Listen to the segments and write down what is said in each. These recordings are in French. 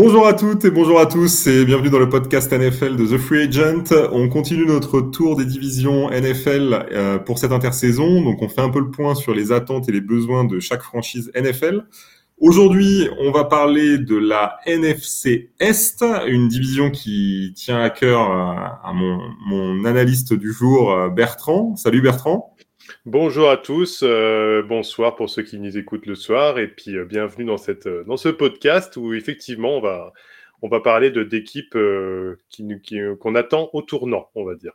Bonjour à toutes et bonjour à tous et bienvenue dans le podcast NFL de The Free Agent. On continue notre tour des divisions NFL euh, pour cette intersaison. Donc on fait un peu le point sur les attentes et les besoins de chaque franchise NFL. Aujourd'hui, on va parler de la NFC Est, une division qui tient à cœur euh, à mon, mon analyste du jour, euh, Bertrand. Salut Bertrand. Bonjour à tous, euh, bonsoir pour ceux qui nous écoutent le soir, et puis euh, bienvenue dans, cette, euh, dans ce podcast où effectivement on va, on va parler d'équipes qu'on qui, qu'on attend au tournant, on va dire.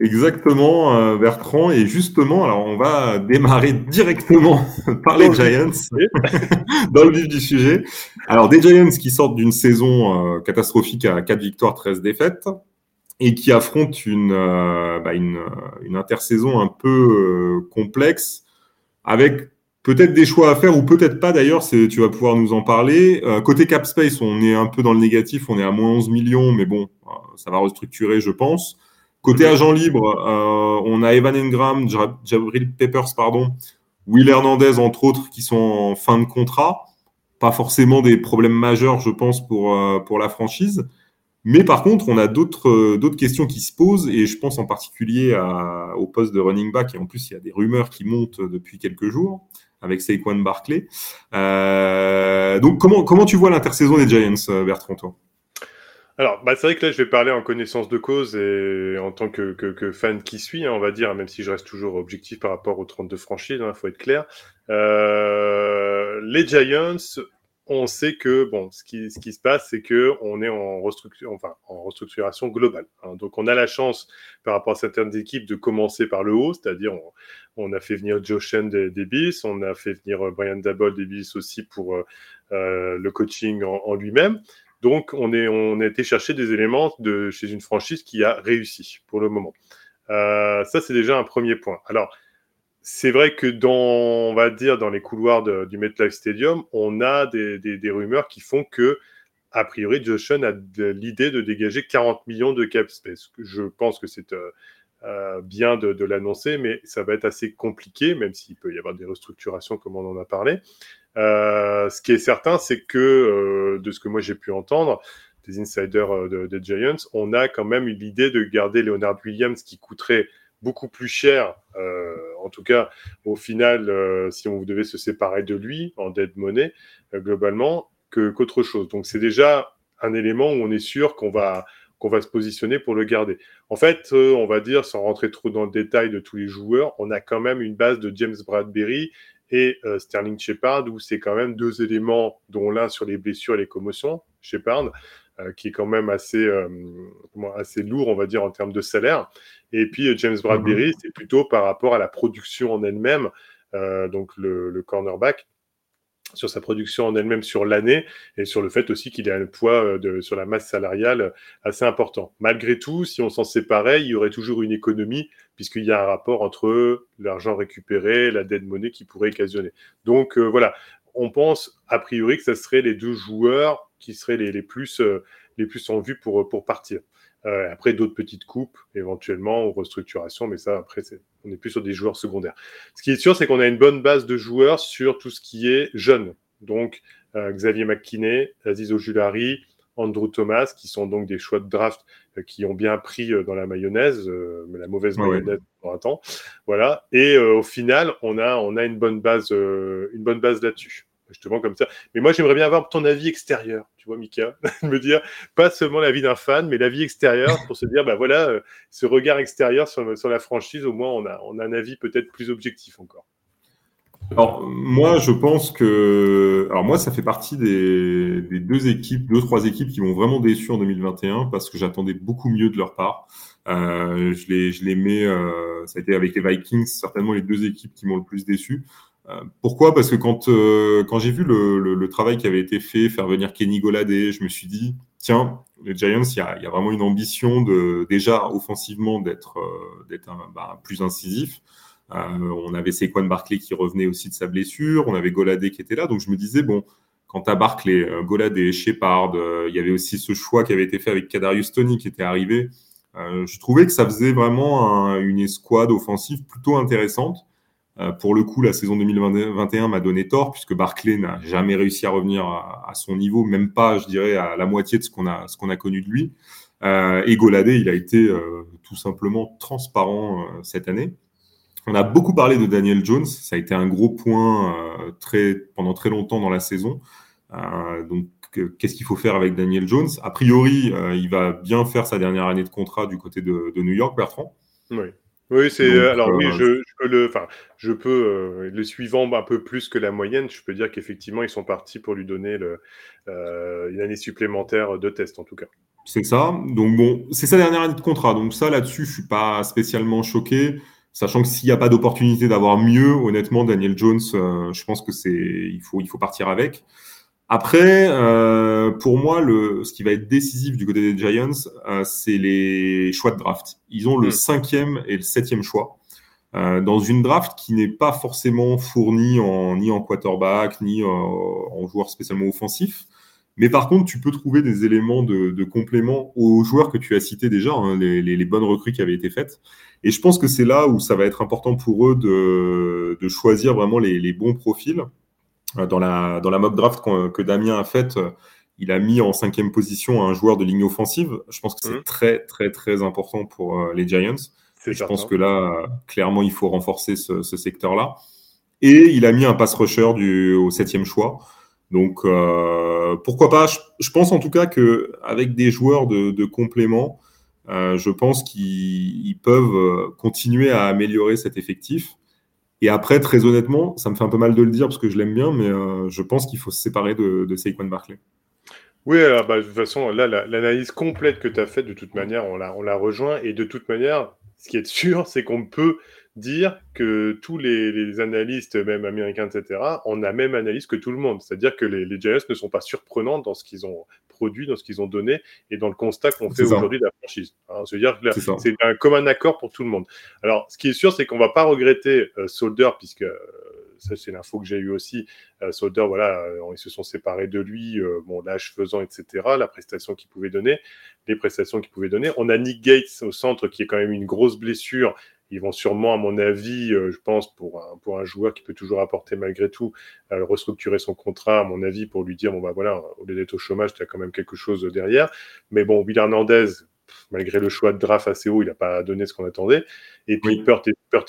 Exactement, Bertrand. Et justement, alors on va démarrer directement par les Giants, dans le vif du sujet. Alors des Giants qui sortent d'une saison catastrophique à 4 victoires, 13 défaites et qui affronte une, euh, bah une, une, intersaison un peu euh, complexe, avec peut-être des choix à faire ou peut-être pas d'ailleurs, tu vas pouvoir nous en parler. Euh, côté Cap Space, on est un peu dans le négatif, on est à moins 11 millions, mais bon, ça va restructurer, je pense. Côté agent libre, on a Evan Engram, Jabril Peppers, pardon, Will Hernandez, entre autres, qui sont en fin de contrat. Pas forcément des problèmes majeurs, je pense, pour, pour la franchise. Mais par contre, on a d'autres euh, d'autres questions qui se posent et je pense en particulier au poste de running back et en plus il y a des rumeurs qui montent depuis quelques jours avec Saquon Barclay. Euh, donc comment comment tu vois l'intersaison des Giants, euh, Bertrand toi? Alors, bah, c'est vrai que là, je vais parler en connaissance de cause et en tant que, fan qui suit, hein, on va dire, même si je reste toujours objectif par rapport aux 32 franchises, il hein, faut être clair. Les Giants on sait que bon, ce qui, ce qui se passe, c'est que on est en, restructuration, enfin, en restructuration globale. Hein. Donc, on a la chance, par rapport à certaines équipes, de commencer par le haut, c'est-à-dire on, a fait venir Joe Shen des, des on a fait venir euh, Brian Dabol des Bills aussi pour euh, euh, le coaching en, lui-même. Donc, on, est, on a été chercher des éléments de chez une franchise qui a réussi pour le moment. ça, c'est déjà un premier point. Alors, c'est vrai que dans, on va dire, dans les couloirs du MetLife Stadium, on a des, rumeurs qui font que, a priori, Joshan a l'idée de dégager 40 millions de cap space. Je pense que c'est euh, euh, bien de, de l'annoncer, mais ça va être assez compliqué, même s'il peut y avoir des restructurations, comme on en a parlé. Euh, ce qui est certain, c'est que, de ce que moi j'ai pu entendre, des insiders des Giants, on a quand même l'idée de garder Leonard Williams qui coûterait beaucoup plus cher, en tout cas au final, euh, si on devait se séparer de lui en dead money, euh, globalement, qu'autre chose. Donc c'est déjà un élément où on est sûr qu'on va, qu'on va se positionner pour le garder. En fait, on va dire, sans rentrer trop dans le détail de tous les joueurs, on a quand même une base de James Bradbury et Sterling Shepard, où c'est quand même deux éléments, dont l'un sur les blessures et les commotions, Shepard, qui est quand même assez, assez lourd, on va dire, en termes de salaire. Et puis euh, James Bradbury, mhm. c'est plutôt par rapport à la production en elle-même, euh, donc le, cornerback sur sa production en elle-même sur l'année et sur le fait aussi qu'il a un poids euh, de, sur la masse salariale assez important. Malgré tout, si on s'en séparait, il y aurait toujours une économie puisqu'il y a un rapport entre l'argent récupéré, la dette monnaie qui pourrait occasionner. Donc voilà, on pense a priori que ce seraient les deux joueurs qui seraient les, les plus, les plus en vue pour, pour partir. Euh, après, d'autres petites coupes, éventuellement, ou restructuration, mais ça, après, on est plus sur des joueurs secondaires. Ce qui est sûr, c'est qu'on a une bonne base de joueurs sur tout ce qui est jeune. Donc, euh, Xavier McKinney, Aziz Ojulari, Andrew Thomas, qui sont donc des choix de draft euh, qui ont bien pris dans la mayonnaise, mais la mauvaise mayonnaise pour un temps. Voilà. Et au final, on a, on a une bonne base, une bonne base là-dessus je te vends comme ça. Mais moi, j'aimerais bien avoir ton avis extérieur, tu vois, Mika, me dire pas seulement l'avis d'un fan, mais l'avis extérieur pour se dire, bah voilà, euh, ce regard extérieur sur, la franchise, au moins, on a, un avis peut-être plus objectif encore. Alors, moi, je pense que. Alors, moi, ça fait partie des, des, deux équipes, deux, trois équipes qui m'ont vraiment déçu en 2021 parce que j'attendais beaucoup mieux de leur part. Euh, je, les, je les mets. Euh, ça a été avec les Vikings, certainement les deux équipes qui m'ont le plus déçu. Pourquoi? Parce que quand, euh, quand j'ai vu le, travail qui avait été fait, faire venir Kenny Goladé, je me suis dit, tiens, les Giants, il y a, vraiment une ambition de déjà offensivement d'être euh, bah, plus incisif. Euh, on avait Saquon Barclay qui revenait aussi de sa blessure, on avait Goladé qui était là, donc je me disais, bon, quant à Barclay, Goladé, Shepard, il y avait aussi ce choix qui avait été fait avec Kadarius Tony qui était arrivé. je trouvais que ça faisait vraiment une escouade offensive plutôt intéressante. Pour le coup, la saison 2021 m'a donné tort puisque Barclay n'a jamais réussi à revenir à, son niveau, même pas, je dirais, à la moitié de ce qu'on a, qu'on a connu de lui. et Goladé, il a été tout simplement transparent cette année. On a beaucoup parlé de Daniel Jones. Ça a été un gros point très, pendant très longtemps dans la saison. donc, qu'est-ce qu'il faut faire avec Daniel Jones? A priori, il va bien faire sa dernière année de contrat du côté de New York, Bertrand. Oui. Oui, c'est euh, alors oui, euh, je, je, peux le, enfin, je peux euh, le suivant un peu plus que la moyenne. Je peux dire qu'effectivement, ils sont partis pour lui donner le, une année supplémentaire de test, en tout cas. C'est ça. Donc bon, c'est sa dernière année de contrat. Donc ça, là-dessus, je suis pas spécialement choqué, sachant que s'il n'y a pas d'opportunité d'avoir mieux, honnêtement, Daniel Jones, je pense que c'est, il faut, il faut partir avec. Après, euh, pour moi, le, ce qui va être décisif du côté des Giants, euh, c'est les choix de draft. Ils ont le mm. cinquième et le septième choix. Euh, dans une draft qui n'est pas forcément fournie en, ni en quarterback, ni en joueur spécialement offensif. Mais par contre, tu peux trouver des éléments de, de complément aux joueurs que tu as cités déjà, hein, les, les, les, bonnes recrues qui avaient été faites. Et je pense que c'est là où ça va être important pour eux de, de choisir vraiment les, les bons profils. Euh, dans la, dans la mock draft que Damien a faite, euh, il a mis en cinquième position un joueur de ligne offensive. Je pense que c'est mmh. très, très, très important pour euh, les Giants. je pense que là, clairement, il faut renforcer ce, secteur-là. Et il a mis un pass rusher du, au septième choix. Donc, pourquoi pas? Je, pense en tout cas qu'avec des joueurs de, de complément, je pense qu'ils peuvent continuer à améliorer cet effectif. Et après, très honnêtement, ça me fait un peu mal de le dire parce que je l'aime bien, mais euh, je pense qu'il faut se séparer de, de Barkley. Oui, alors, bah, de toute façon, là, l'analyse complète que tu as faite, de toute manière, on la, on la rejoint. Et de toute manière, ce qui est sûr, c'est qu'on peut dire que tous les, analystes, même américains, etc., ont la même analyse que tout le monde. C'est-à-dire que les, les ne sont pas surprenants dans ce qu'ils ont produit, dans ce qu'ils ont donné et dans le constat qu'on fait aujourd'hui de la franchise. Hein, dire que c'est un commun accord pour tout le monde. Alors, ce qui est sûr, c'est qu'on va pas regretter euh, Solder, puisque euh, ça c'est l'info que j'ai eu aussi. Euh, Solder, voilà, ils se sont séparés de lui, bon, l'âge faisant, etc., la prestation qu'il pouvait donner, les prestations qu'il pouvait donner. On a Nick Gates au centre, qui est quand même une grosse blessure ils vont sûrement, à mon avis, euh, je pense, pour un, pour un joueur qui peut toujours apporter malgré tout, euh, restructurer son contrat, à mon avis, pour lui dire, bon, bah voilà, au lieu d'être au chômage, tu as quand même quelque chose derrière. Mais bon, Will Hernandez, malgré le choix de draft assez haut, il n'a pas donné ce qu'on attendait. Et puis, oui.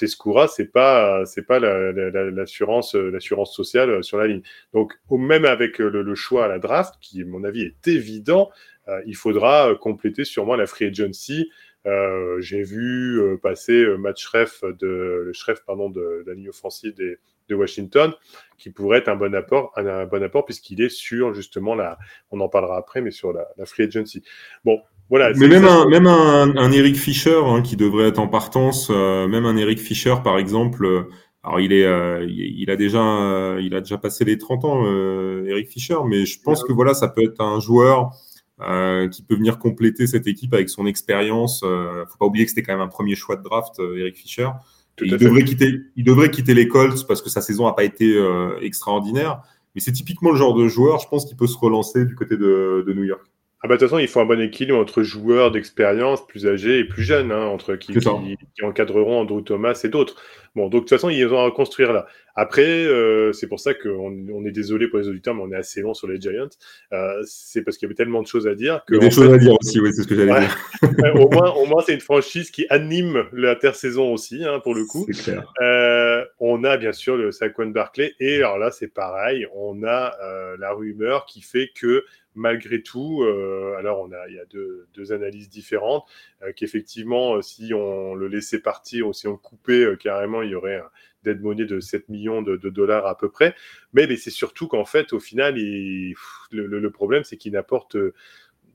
Escoura, c'est pas, c'est pas l'assurance, l'assurance sociale sur la ligne. Donc, même avec le, choix à la draft, qui, à mon avis, est évident, euh, il faudra compléter sûrement la free agency euh, j'ai vu euh, passer euh, Matt Schreff de le Schreff pardon de, la ligne offensive des, de Washington, qui pourrait être un bon apport, un, bon apport puisqu'il est sur justement la, on en parlera après, mais sur la, la free agency. Bon, voilà. Mais même un, même un, un, Eric Fischer hein, qui devrait être en partance, même un Eric Fischer par exemple. alors il est, il a déjà, il a déjà passé les 30 ans, Eric Fischer, mais je pense que voilà, ça peut être un joueur euh, qui peut venir compléter cette équipe avec son expérience. Euh, faut pas oublier que c'était quand même un premier choix de draft, euh, Eric Fischer. il devrait, quitter, il devrait quitter les Colts parce que sa saison n'a pas été euh, extraordinaire. Mais c'est typiquement le genre de joueur, je pense, qui peut se relancer du côté de, de New York. Ah bah, de toute façon, il faut un bon équilibre entre joueurs d'expérience plus âgés et plus jeunes, hein, entre qui, qui, qui, encadreront Andrew Thomas et d'autres. Bon, donc de toute façon, ils ont à reconstruire là. Après, euh, c'est pour ça qu'on on est désolé pour les auditeurs, mais on est assez long sur les Giants. Euh, c'est parce qu'il y avait tellement de choses à dire. Que, il y a des choses à dire aussi, oui, c'est ce que j'allais dire. au moins, au moins c'est une franchise qui anime l'intersaison aussi, hein, pour le coup. Clair. Euh, on a bien sûr le Saquon Barclay, et alors là, c'est pareil, on a la rumeur qui fait que malgré tout, euh, alors on a, il y a deux, analyses différentes, euh, qu'effectivement, si on le laissait partir ou si on le coupait carrément, il y aurait un dead money de 7 millions de, dollars à peu près. Mais, mais c'est surtout qu'en fait, au final, le, problème, c'est qu'il n'apporte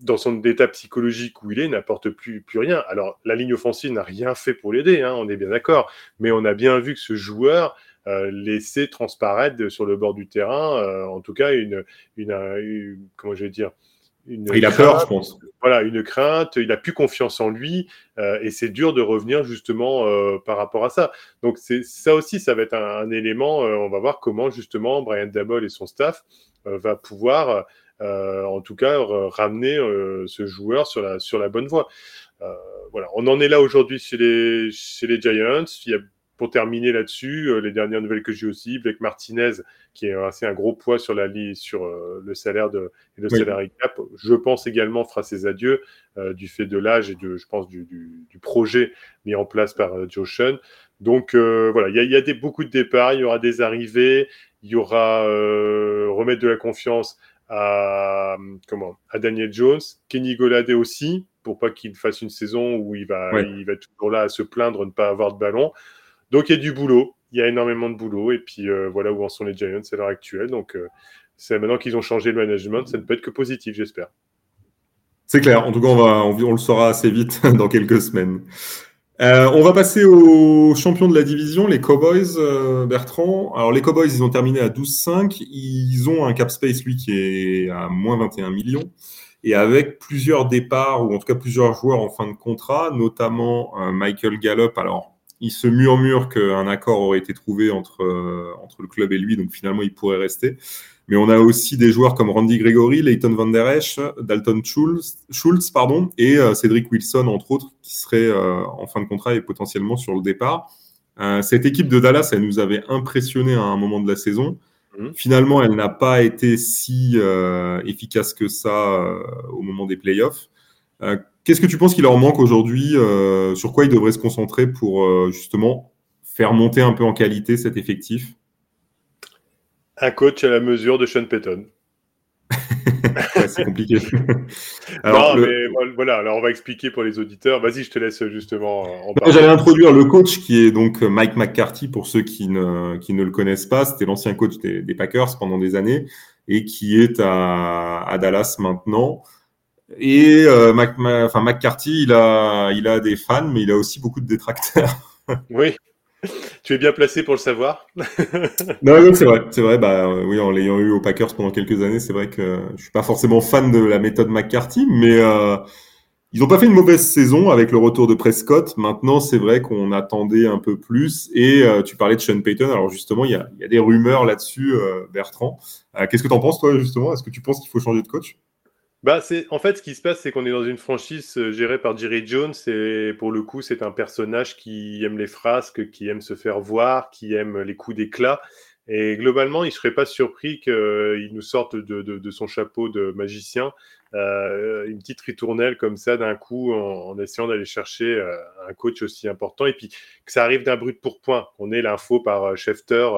dans son état psychologique où il est, n'apporte plus, plus rien. Alors, la ligne offensive n'a rien fait pour l'aider, hein, on est bien d'accord. Mais on a bien vu que ce joueur euh, laissait transparaître sur le bord du terrain, euh, en tout cas, une, une, une, comment je vais dire, il a peur, je pense. Voilà, une crainte, il a plus confiance en lui, euh, et c'est dur de revenir justement euh, par rapport à ça. Donc c'est ça aussi, ça va être un, un élément. Euh, on va voir comment justement Brian Dabble et son staff euh, va pouvoir, euh, en tout cas, ramener ce joueur sur la sur la bonne voie. voilà, on en est là aujourd'hui chez les chez les Giants. Il y a pour terminer là-dessus, les dernières nouvelles que j'ai aussi, Blake Martinez, qui est assez un gros poids sur la sur le salaire de et le salaire cap, je pense également fera ses adieux du fait de l'âge et de, je pense, du, du, projet mis en place par Joe Sean. Donc voilà, il y a, y a des, beaucoup de départs, il y aura des arrivées, il y aura remettre de la confiance à, comment, à Daniel Jones, Kenny Goladé aussi, pour pas qu'il fasse une saison où il va, il va toujours là à se plaindre de ne pas avoir de ballon. Donc il y a du boulot, il y a énormément de boulot, et puis euh, voilà où en sont les Giants à l'heure actuelle. Donc euh, c'est maintenant qu'ils ont changé le management, ça ne peut être que positif, j'espère. C'est clair. En tout cas, on, va, on, le saura assez vite dans quelques semaines. Euh, on va passer aux champions de la division, les Cowboys, Bertrand. Alors, les Cowboys, ils ont terminé à 12-5. Ils ont un cap space, lui, qui est à moins 21 millions. Et avec plusieurs départs, ou en tout cas plusieurs joueurs en fin de contrat, notamment Michael Gallup. Alors, il se murmure qu'un accord aurait été trouvé entre, entre le club et lui, donc finalement, il pourrait rester. Mais on a aussi des joueurs comme Randy Gregory, Leighton Van Der Esch, Dalton Schultz, pardon, et euh, Cédric Wilson, entre autres, qui seraient euh, en fin de contrat et potentiellement sur le départ. Euh, cette équipe de Dallas, elle nous avait impressionné à un moment de la saison. Mhm. Finalement, elle n'a pas été si efficace que ça au moment des playoffs. Qu'est-ce que tu penses qu'il leur manque aujourd'hui Sur quoi ils devraient se concentrer pour justement faire monter un peu en qualité cet effectif? Un coach à la mesure de Sean Payton. c'est compliqué. alors, non, mais voilà, alors on va expliquer pour les auditeurs. Vas-y, je te laisse justement en parler. J'allais introduire le coach qui est donc Mike McCarthy, pour ceux qui ne, qui ne le connaissent pas. C'était l'ancien coach des, Packers pendant des années et qui est à, à Dallas maintenant. Et euh, enfin, McCarthy, il a, il a des fans, mais il a aussi beaucoup de détracteurs. oui. tu es bien placé pour le savoir. non, c'est vrai, c'est vrai. Bah oui, en l'ayant eu aux Packers pendant quelques années, c'est vrai que je suis pas forcément fan de la méthode McCarthy, mais euh, ils n'ont pas fait une mauvaise saison avec le retour de Prescott. Maintenant, c'est vrai qu'on attendait un peu plus. Et euh, tu parlais de Sean Payton. Alors justement, il y a, y a des rumeurs là-dessus, euh, Bertrand. Qu'est-ce que tu en penses toi justement? Est-ce que tu penses qu'il faut changer de coach? Bah, c'est en fait ce qui se passe, c'est qu'on est dans une franchise euh, gérée par Jerry Jones et pour le coup, c'est un personnage qui aime les frasques, qui aime se faire voir, qui aime les coups d'éclat. Et globalement, il ne serait pas surpris qu'il nous sorte de, son chapeau de magicien euh, une petite ritournelle comme ça d'un coup en, en essayant d'aller chercher euh, un coach aussi important et puis que ça arrive d'un brut pour point, qu'on ait l'info par euh, Schefter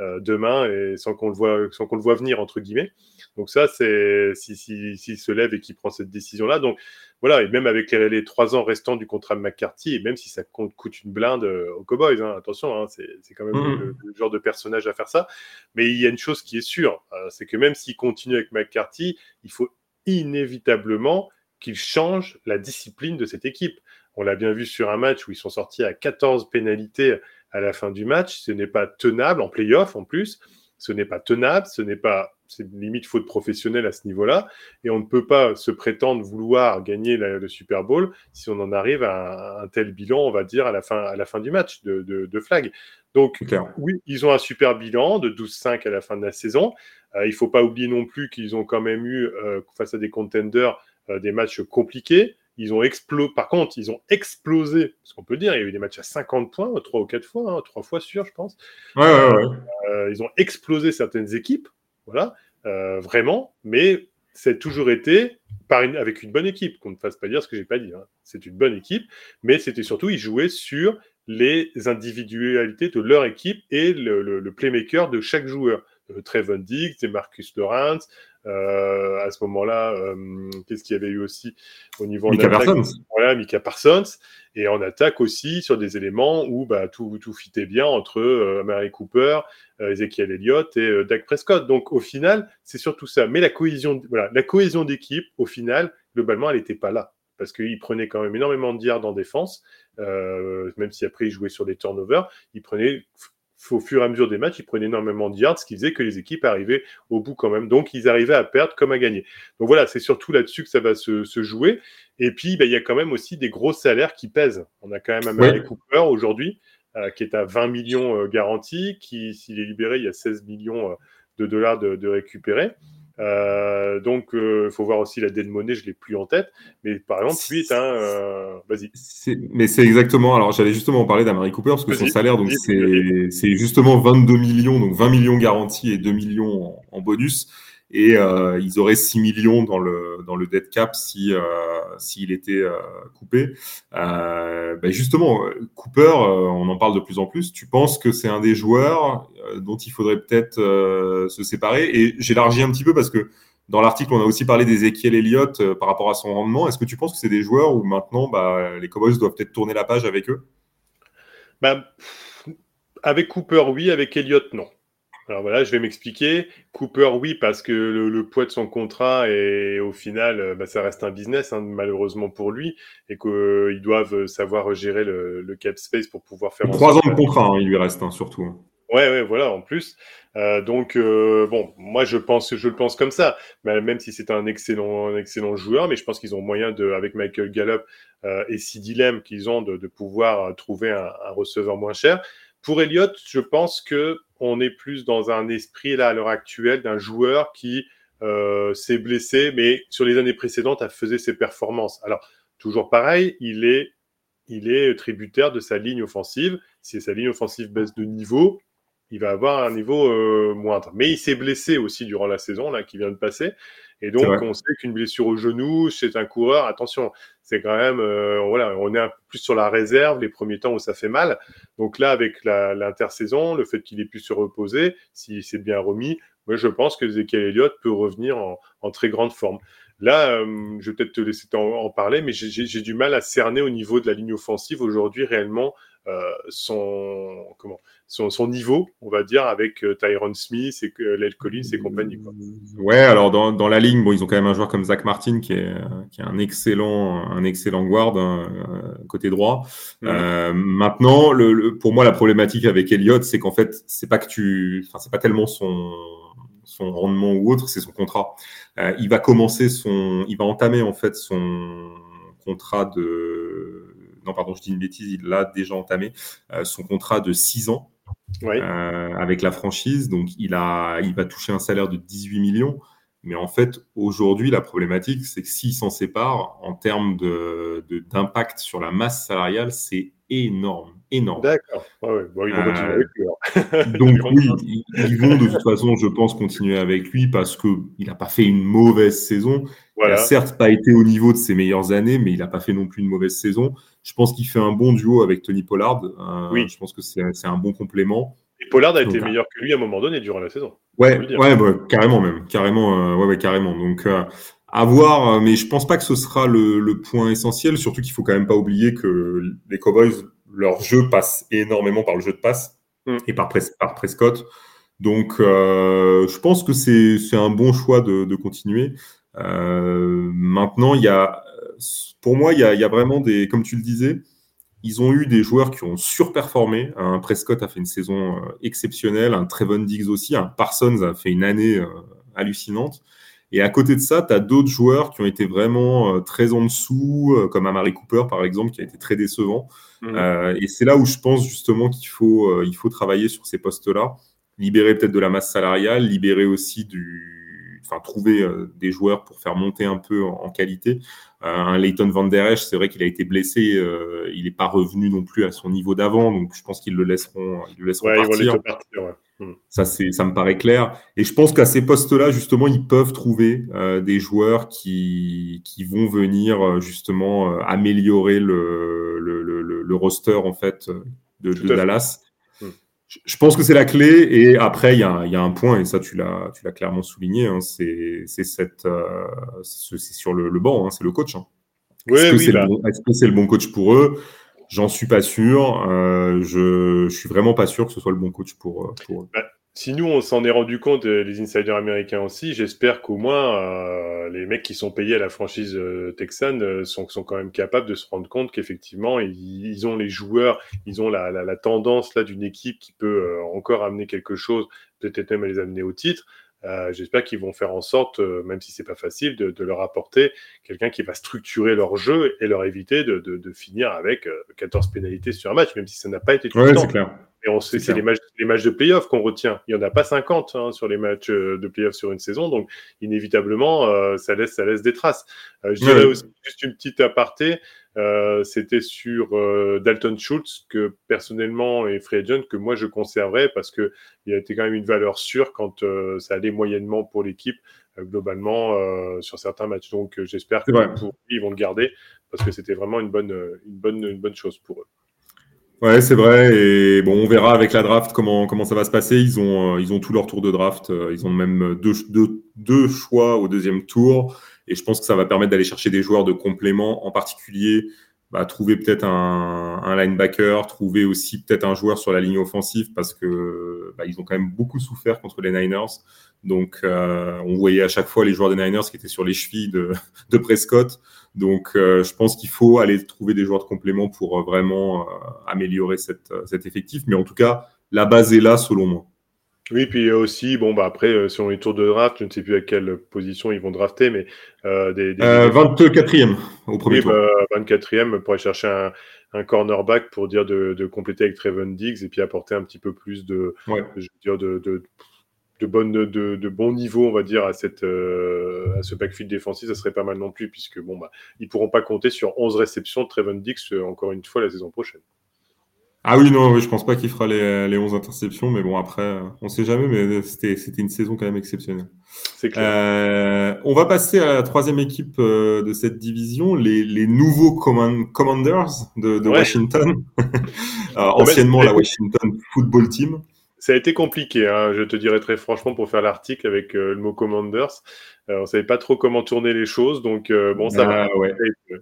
euh, demain et sans qu'on le voit, sans qu'on le voit venir entre guillemets. Donc ça, c'est s'il si, si, se lève et qu'il prend cette décision-là. Donc voilà, et même avec les, trois ans restants du contrat de McCarthy, et même si ça compte, coûte une blinde aux Cowboys, hein, attention, hein, c'est quand même mmh. le, genre de personnage à faire ça. Mais il y a une chose qui est sûre, c'est que même s'il continue avec McCarthy, il faut inévitablement qu'il change la discipline de cette équipe. On l'a bien vu sur un match où ils sont sortis à 14 pénalités à la fin du match. Ce n'est pas tenable en playoff en plus. Ce n'est pas tenable, ce n'est pas c'est limite faute professionnelle à ce niveau-là. Et on ne peut pas se prétendre vouloir gagner le Super Bowl si on en arrive à un, tel bilan, on va dire, à la fin, du match de, flag. Donc, oui, ils ont un super bilan de 12-5 à la fin de la saison. Euh, il ne faut pas oublier non plus qu'ils ont quand même eu, euh, face à des contenders, euh, des matchs compliqués. Ils ont explosé, par contre, ils ont explosé, ce qu'on peut dire, il y a eu des matchs à 50 points, trois ou quatre fois, hein, trois fois sûr, je pense. Ouais, ouais, ouais. ils ont explosé certaines équipes voilà, vraiment, mais c'est toujours été par avec une bonne équipe, qu'on ne fasse pas dire ce que j'ai pas dit. Hein. C'est une bonne équipe, mais c'était surtout, ils jouaient sur les individualités de leur équipe et le, playmaker de chaque joueur. Euh, Trevon Diggs, et Marcus Lawrence, euh, à ce moment-là, euh, qu'est-ce qu'il y avait eu aussi au niveau Mika Parsons. Voilà, Mika Parsons. Et en attaque aussi sur des éléments où bah, tout, tout fitait bien entre euh, Mary Cooper, Ezekiel Elliott et Dak Prescott. Donc au final, c'est surtout ça. Mais la cohésion, voilà, la cohésion d'équipe, au final, globalement, elle n'était pas là. Parce qu'il prenait quand même énormément de yards en défense, même si après il jouait sur des turnovers, il prenait au fur et à mesure des matchs, ils prenaient énormément de yards, ce qui faisait que les équipes arrivaient au bout quand même. Donc, ils arrivaient à perdre comme à gagner. Donc voilà, c'est surtout là-dessus que ça va se, jouer. Et puis, bah, il y a quand même aussi des gros salaires qui pèsent. On a quand même Amari Cooper aujourd'hui, euh, qui est à 20 millions euh, garantis, qui, s'il est libéré, il y a 16 millions euh, de dollars de, de récupérer. Euh, donc, il faut voir aussi la de monnaie, je l'ai plus en tête. Mais par exemple, lui est un. Vas-y. Mais c'est exactement. Alors, j'allais justement en parler d'Amari Cooper parce que son salaire, donc c'est justement 22 millions, donc 20 millions garantis et 2 millions en bonus et euh, ils auraient 6 millions dans le dans le dead cap si euh, s'il était euh, coupé. Euh, ben justement, Cooper, on en parle de plus en plus. Tu penses que c'est un des joueurs dont il faudrait peut-être se séparer? Et j'élargis un petit peu parce que dans l'article, on a aussi parlé d'Ezekiel Elliott par rapport à son rendement. Est-ce que tu penses que c'est des joueurs où maintenant, bah, les Cowboys doivent peut-être tourner la page avec eux? Bah, Avec Cooper, oui. Avec Elliott, non. Alors voilà, je vais m'expliquer. Cooper, oui, parce que le, poids de son contrat et au final, euh, bah, ça reste un business, hein, malheureusement pour lui, et qu'ils euh, doivent savoir gérer le, cap space pour pouvoir faire. Trois ans de contrat, hein, il lui reste hein, surtout. Ouais, ouais, voilà, en plus. Euh, donc bon, moi je pense, je le pense comme ça. même si c'est un excellent, un excellent joueur, mais je pense qu'ils ont moyen de, avec Michael Gallup et si dilemme qu'ils ont, de, de, pouvoir trouver un, un receveur moins cher. Pour Elliott, je pense que on est plus dans un esprit là à l'heure actuelle d'un joueur qui euh, s'est blessé, mais sur les années précédentes a fait ses performances. Alors toujours pareil, il est il est tributaire de sa ligne offensive. Si sa ligne offensive baisse de niveau, il va avoir un niveau euh, moindre. Mais il s'est blessé aussi durant la saison là qui vient de passer. Et donc, on sait qu'une blessure au genou chez un coureur, attention, c'est quand même, euh, voilà, on est un peu plus sur la réserve les premiers temps où ça fait mal. Donc là, avec l'intersaison, le fait qu'il ait pu se reposer, s'il s'est bien remis, moi, je pense que Ezekiel Elliott peut revenir en, très grande forme. Là, euh, je vais peut-être te laisser en, parler, mais j'ai du mal à cerner au niveau de la ligne offensive aujourd'hui réellement son comment son, son, niveau, on va dire, avec euh, Tyron Smith et Lel Collins et compagnie. Quoi. Ouais, alors dans, dans, la ligne, bon, ils ont quand même un joueur comme Zach Martin qui est, qui est un excellent un excellent guard hein, côté droit. Euh, maintenant, le, pour moi, la problématique avec Elliott, c'est qu'en fait, c'est pas que tu, enfin, c'est pas tellement son son rendement ou autre, c'est son contrat. Euh, il va commencer son, il va entamer en fait son contrat de non pardon, je dis une bêtise, il l'a déjà entamé, euh, son contrat de 6 ans euh, avec la franchise. Donc il, a, il va toucher un salaire de 18 millions. Mais en fait, aujourd'hui, la problématique, c'est que s'il s'en sépare, en termes d'impact de, sur la masse salariale, c'est énorme, énorme. D'accord. Ouais, bon, ils vont continuer avec lui. Donc oui, ils, vont de toute façon, je pense, continuer avec lui parce qu'il n'a pas fait une mauvaise saison. Il n'a certes pas été au niveau de ses meilleures années, mais il n'a pas fait non plus une mauvaise saison. Je pense qu'il fait un bon duo avec Tony Pollard. Euh, oui. Je pense que c'est un bon complément. Et Pollard a été meilleur que lui à un moment donné durant la saison. Ouais, ouais bah, carrément même. Carrément, euh, ouais, ouais, carrément. Donc, euh, à voir, mais je pense pas que ce sera le, le point essentiel, surtout qu'il faut quand même pas oublier que les Cowboys, leur jeu passe énormément par le jeu de passe mm. et par, par Prescott. Donc, euh, je pense que c'est un bon choix de, de continuer. Euh, maintenant, il y a, pour moi, il y a, y a vraiment des, comme tu le disais, ils ont eu des joueurs qui ont surperformé. Un Prescott a fait une saison euh, exceptionnelle, un Trevon Diggs aussi, un Parsons a fait une année euh, hallucinante. Et à côté de ça, tu as d'autres joueurs qui ont été vraiment euh, très en dessous, comme Amari Cooper par exemple, qui a été très décevant. Mmh. et c'est là où je pense justement qu'il faut, il faut travailler sur ces postes-là, libérer peut-être de la masse salariale, libérer aussi du, enfin trouver des joueurs pour faire monter un peu en qualité. Euh, un Leighton Van Der Esch, c'est vrai qu'il a été blessé, euh, il n'est pas revenu non plus à son niveau d'avant, donc je pense qu'ils le laisseront, ils le laisseront partir. Hmm. Ça, c'est, ça me paraît clair. Et je pense qu'à ces postes-là, justement, ils peuvent trouver euh, des joueurs qui, qui vont venir justement améliorer le, le, le, le, roster en fait de, de Dallas je pense que c'est la clé. Et après, il y a, y a, un point, et ça, tu l'as, tu l'as clairement souligné, hein, c'est, cette, euh, c'est sur le, banc, hein, c'est le coach. Hein. est-ce, que c'est le bon, est-ce que c'est le bon coach pour eux? J'en suis pas sûr. Euh, je, je suis vraiment pas sûr que ce soit le bon coach pour, euh, pour. Bah, si nous, on s'en est rendu compte, euh, les insiders américains aussi, j'espère qu'au moins euh, les mecs qui sont payés à la franchise euh, texane sont, sont quand même capables de se rendre compte qu'effectivement, ils, ont les joueurs, ils ont la, la, la tendance là d'une équipe qui peut encore amener quelque chose, peut-être même les amener au titre. Euh, J'espère qu'ils vont faire en sorte, même si c'est pas facile, de, de leur apporter quelqu'un qui va structurer leur jeu et leur éviter de, de, de finir avec 14 pénalités sur un match, même si ça n'a pas été tout le temps. Clair. Et on sait, c'est les matchs, les matchs de playoff qu'on retient. Il n'y en a pas 50 hein, sur les matchs euh, de playoff sur une saison, donc inévitablement, euh, ça, laisse, ça laisse des traces. je dirais aussi juste une petite aparté. c'était sur Dalton Schultz que personnellement et Free Agent que moi je conserverais parce que il a été quand même une valeur sûre quand ça allait moyennement pour l'équipe globalement sur certains matchs. Donc j'espère que pour, ils vont le garder parce que c'était vraiment une bonne, une bonne, une bonne chose pour eux. Ouais, c'est vrai. Et bon, on verra avec la draft comment, comment ça va se passer. Ils ont, euh, ils ont tout leur tour de draft. Euh, ils ont même deux, deux, deux choix au deuxième tour. Et je pense que ça va permettre d'aller chercher des joueurs de complément, en particulier bah, trouver peut-être un, un, linebacker, trouver aussi peut-être un joueur sur la ligne offensive parce que bah, ils ont quand même beaucoup souffert contre les Niners. Donc, euh, on voyait à chaque fois les joueurs des Niners qui étaient sur les chevilles de, de Prescott. Donc, euh, je pense qu'il faut aller trouver des joueurs de complément pour euh, vraiment améliorer cette, cet effectif. Mais en tout cas, la base est là, selon moi. Oui, puis aussi, bon, bah après, selon les tours de draft, je ne sais plus à quelle position ils vont drafter, mais des, des, 24e au premier tour. 24e bah, pour aller chercher un, un cornerback pour dire de, de, compléter avec Trevon Diggs et puis apporter un petit peu plus de, je veux dire de, de de, bonne, de, de, bon niveau, on va dire, à, cette, euh, à ce backfield défensif, ça serait pas mal non plus, puisque bon, bah, ils pourront pas compter sur 11 réceptions de Trevon euh, encore une fois la saison prochaine. Ah oui, non, oui, je pense pas qu'il fera les, les 11 interceptions, mais bon, après, euh, on sait jamais, mais c'était, c'était une saison quand même exceptionnelle. C'est clair. Euh, on va passer à la troisième équipe de cette division, les, les nouveaux Commanders de, de Washington, anciennement la Washington Football Team. Ça a été compliqué, hein, je te dirais très franchement, pour faire l'article avec euh, le mot Commanders. Euh, on savait pas trop comment tourner les choses, donc euh, bon, ça va. Ah, ouais.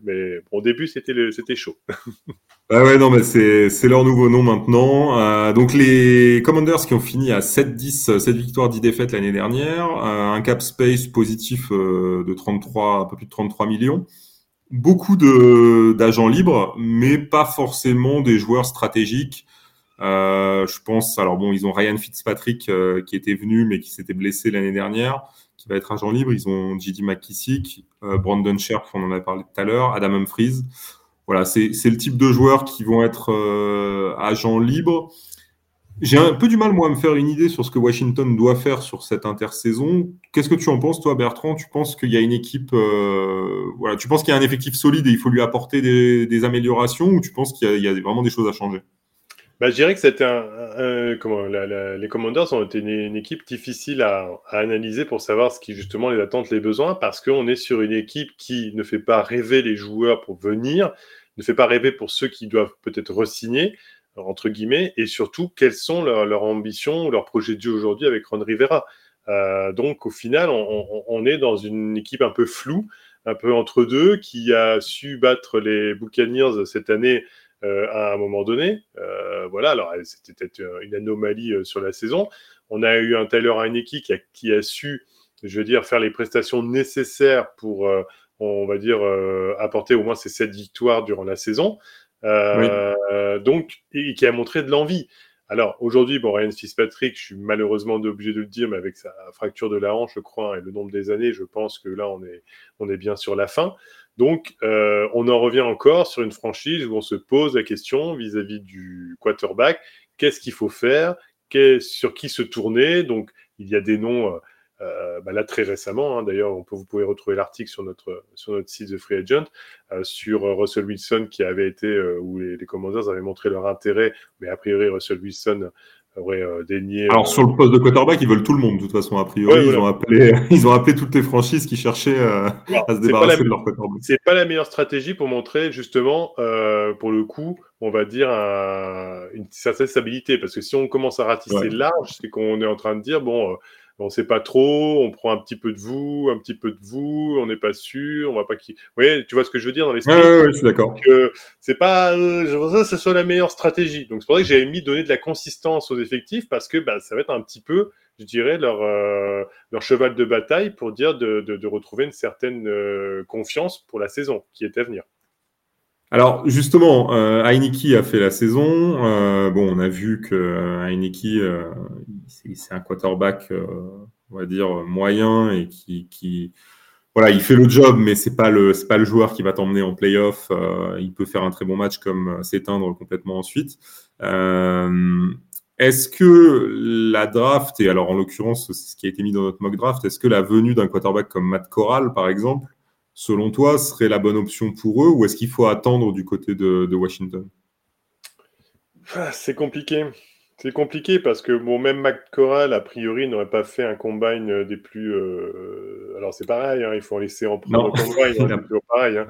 Mais au début, c'était c'était chaud. ah ouais, non, mais c'est leur nouveau nom maintenant. donc les Commanders qui ont fini à 7-10, 7 victoires, 10 défaites l'année dernière, un cap space positif de 33, un peu plus de 33 millions. Beaucoup d'agents libres, mais pas forcément des joueurs stratégiques euh, je pense, alors bon, ils ont Ryan Fitzpatrick euh, qui était venu mais qui s'était blessé l'année dernière, qui va être agent libre. Ils ont J.D. McKissick, euh, Brandon Scherf, on en a parlé tout à l'heure, Adam Humphries. Voilà, c'est le type de joueurs qui vont être agents libres. J'ai un peu du mal, moi, à me faire une idée sur ce que Washington doit faire sur cette intersaison. Qu'est-ce que tu en penses, toi, Bertrand? Tu penses qu'il y a une équipe, voilà, tu penses qu'il y a un effectif solide et il faut lui apporter des, améliorations ou tu penses qu'il y, y, a vraiment des choses à changer? Bah, je dirais que c'était un, comment les Commanders ont été une, équipe difficile à, analyser pour savoir ce qui justement les attentes, les besoins, parce qu'on est sur une équipe qui ne fait pas rêver les joueurs pour venir, ne fait pas rêver pour ceux qui doivent peut-être re-signer, entre guillemets, et surtout quelles sont leurs, leurs ambitions, leurs projets de jeu aujourd'hui avec Ron Rivera. Euh, donc au final, on, on, est dans une équipe un peu floue, un peu entre deux, qui a su battre les Buccaneers cette année euh, à un moment donné. Euh, voilà, alors c'était peut-être une anomalie euh, sur la saison. On a eu un Tyler Heineke qui a, qui a su, je veux dire, faire les prestations nécessaires pour, on va dire, apporter au moins ces sept victoires durant la saison. Donc, et qui a montré de l'envie. Alors aujourd'hui, bon, Ryan Fitzpatrick, je suis malheureusement obligé de le dire, mais avec sa fracture de la hanche, je crois, et le nombre des années, je pense que là, on est, on est bien sur la fin. Donc, euh, on en revient encore sur une franchise où on se pose la question vis-à-vis du quarterback, qu'est-ce qu'il faut faire, sur qui se tourner? Donc, il y a des noms, euh, euh, bah là très récemment, hein, d'ailleurs, vous pouvez retrouver l'article sur notre, sur notre site The Free Agent, sur Russell Wilson qui avait été, où les, les Commanders avaient montré leur intérêt, mais a priori, Russell Wilson aurait euh, dénié. Alors, euh, sur le poste de quarterback, ils veulent tout le monde, de toute façon, a priori. ils, ont appelé, ils ont appelé toutes les franchises qui cherchaient euh, à se débarrasser de leur quarterback. C'est pas la meilleure stratégie pour montrer, justement, pour le coup, on va dire, une certaine stabilité. Parce que si on commence à ratisser large, c'est qu'on est en train de dire, bon, on sait pas trop, on prend un petit peu de vous, un petit peu de vous, on n'est pas sûr, on va pas qui. Oui, tu vois ce que je veux dire dans l'esprit. Oui, oui, je suis d'accord. C'est pas, euh, je pense que ce soit la meilleure stratégie. Donc c'est pour ça que j'avais mis donner de la consistance aux effectifs parce que bah, ça va être un petit peu, je dirais, leur euh, leur cheval de bataille pour dire de, de, retrouver une certaine euh, confiance pour la saison qui est à venir. Alors justement, euh, Heineke a fait la saison. Euh, bon, on a vu que Heineke, euh, c'est un quarterback, euh, on va dire moyen et qui, voilà, il fait le job, mais c'est pas le, c'est pas le joueur qui va t'emmener en playoff. il peut faire un très bon match comme s'éteindre complètement ensuite. est-ce que la draft, et alors en l'occurrence, ce qui a été mis dans notre mock draft, est-ce que la venue d'un quarterback comme Matt Corral, par exemple, selon toi, serait la bonne option pour eux, ou est-ce qu'il faut attendre du côté de, Washington? Ah, C'est compliqué. C'est compliqué parce que bon, même Corral, a priori, n'aurait pas fait un combine des plus. Euh, alors c'est pareil, hein, il faut en laisser en prendre combine, c'est toujours pareil. Hein.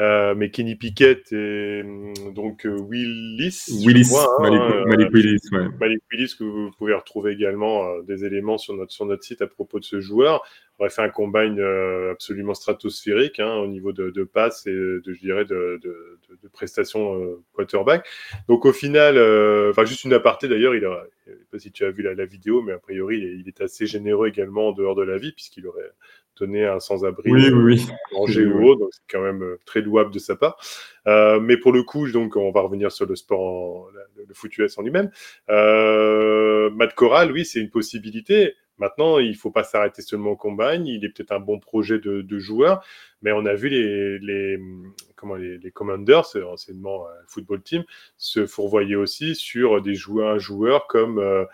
Euh, mais Kenny Pickett et hum, donc euh, Willis. Willis, hein, Malik, Willis, ouais. Malik Willis, que vous pouvez retrouver également euh, des éléments sur notre, sur notre site à propos de ce joueur. On aurait fait un combine absolument stratosphérique hein, au niveau de, de passes et de, je dirais, de, de, de prestations quarterback. Donc au final, enfin juste une aparté d'ailleurs, il a, je sais pas si tu as vu la, la vidéo, mais a priori il est, il est assez généreux également en dehors de la vie puisqu'il aurait donner un sans-abri oui, oui, oui. ou donc c'est quand même euh, très louable de sa part. Euh, mais pour le coup, donc on va revenir sur le sport, le foot US en lui-même. Euh, Matt Corral, oui, c'est une possibilité. Maintenant, il faut pas s'arrêter seulement au combine. Il est peut-être un bon projet de, de, joueur, mais on a vu les, les comment les, les Commanders, anciennement football team, se fourvoyer aussi sur des joueurs, un joueur comme euh, euh,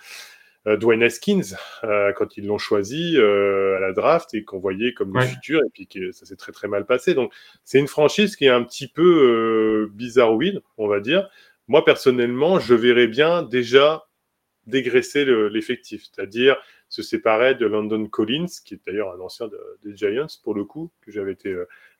Dwayne Haskins euh, quand ils l'ont choisi euh, à la draft et qu'on voyait comme le futur et puis que ça s'est très très mal passé. Donc c'est une franchise qui est un petit peu bizarroïde, on va dire. Moi personnellement, je verrais bien déjà dégraisser l'effectif, c'est-à-dire se séparer de London Collins, qui est d'ailleurs un ancien des Giants pour le coup, que j'avais été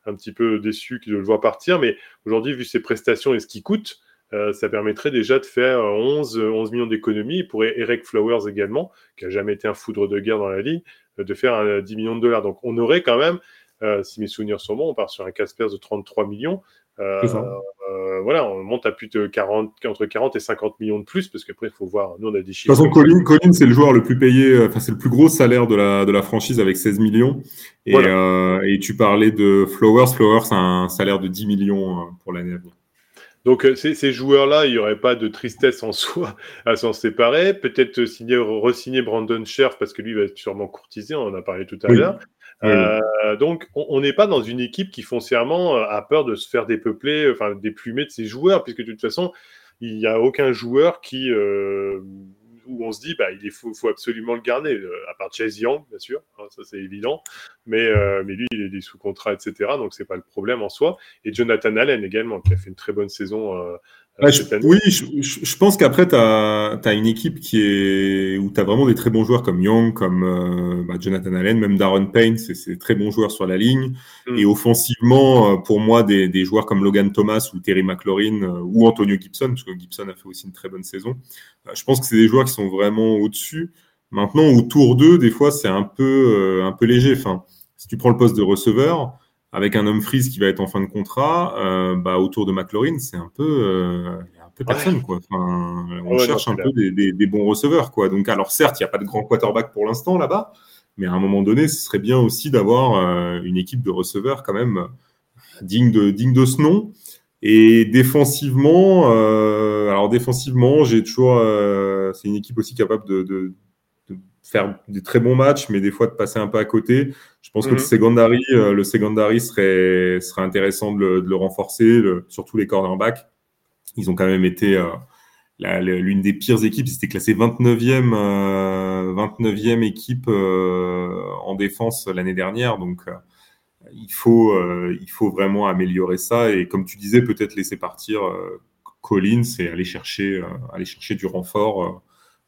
un petit peu déçu de le voir partir, mais aujourd'hui vu ses prestations et ce qu'il coûte, euh, ça permettrait déjà de faire 11, 11 millions d'économies. Pour Eric Flowers également, qui a jamais été un foudre de guerre dans la ligue, euh, de faire 10 millions de dollars. Donc on aurait quand même, euh, si mes souvenirs sont bons, on part sur un Caspers de 33 millions. voilà, on monte à plus de 40, entre 40 et 50 millions de plus, parce qu'après, il faut voir. Nous, on a des chiffres. De toute façon, Colin, c'est le joueur le plus payé, enfin, c'est le plus gros salaire de la, de la franchise avec 16 millions. Et, et tu parlais de Flowers. Flowers a un salaire de 10 millions pour l'année à venir. Donc euh, ces, ces joueurs-là, il n'y aurait pas de tristesse en soi à s'en séparer. Peut-être signer, re-signer Brandon Scherf parce que lui va être sûrement courtisé, on en a parlé tout à l'heure. Euh, donc on n'est pas dans une équipe qui foncièrement a peur de se faire dépeupler, enfin déplumer de ses joueurs, puisque de toute façon, il n'y a aucun joueur qui... Euh, où on se dit bah il faut, absolument le garder, euh, à part Chase Young bien sûr, hein, ça c'est évident, mais euh, mais lui il est sous contrat etc. Donc c'est pas le problème en soi. Et Jonathan Allen également qui a fait une très bonne saison euh, oui, je, pense qu'après, tu as, une équipe qui est où tu as vraiment des très bons joueurs comme Young, comme euh, bah, Jonathan Allen, même Darren Payne, c'est très bons joueurs sur la ligne. Mm. Et offensivement, euh, pour moi, des, des, joueurs comme Logan Thomas ou Terry McLaurin euh, ou Antonio Gibson, parce que Gibson a fait aussi une très bonne saison, je pense que c'est des joueurs qui sont vraiment au-dessus. Maintenant, autour d'eux, des fois, c'est un peu, un peu léger. Enfin, si tu prends le poste de receveur, avec un homme freeze qui va être en fin de contrat, euh, bah, autour de McLaurin, c'est un peu, euh, un peu personne. Quoi. Enfin, on cherche un peu des, des, des, bons receveurs. Quoi. Donc, alors certes, il n'y a pas de grand quarterback pour l'instant là-bas, mais à un moment donné, ce serait bien aussi d'avoir euh, une équipe de receveurs quand même digne de, digne de ce nom. Et défensivement, alors défensivement, j'ai toujours, c'est une équipe aussi capable de, de, faire des très bons matchs, mais des fois de passer un peu à côté. Je pense que le mhm. secondary, euh, le secondary serait, serait intéressant de le, de le renforcer, le, surtout les cornerbacks. Ils ont quand même été euh, l'une des pires équipes. Ils étaient classés 29e, euh, 29e équipe euh, en défense l'année dernière. Donc, il, faut, il faut vraiment améliorer ça. Et comme tu disais, peut-être laisser partir Collins et aller chercher, aller chercher du renfort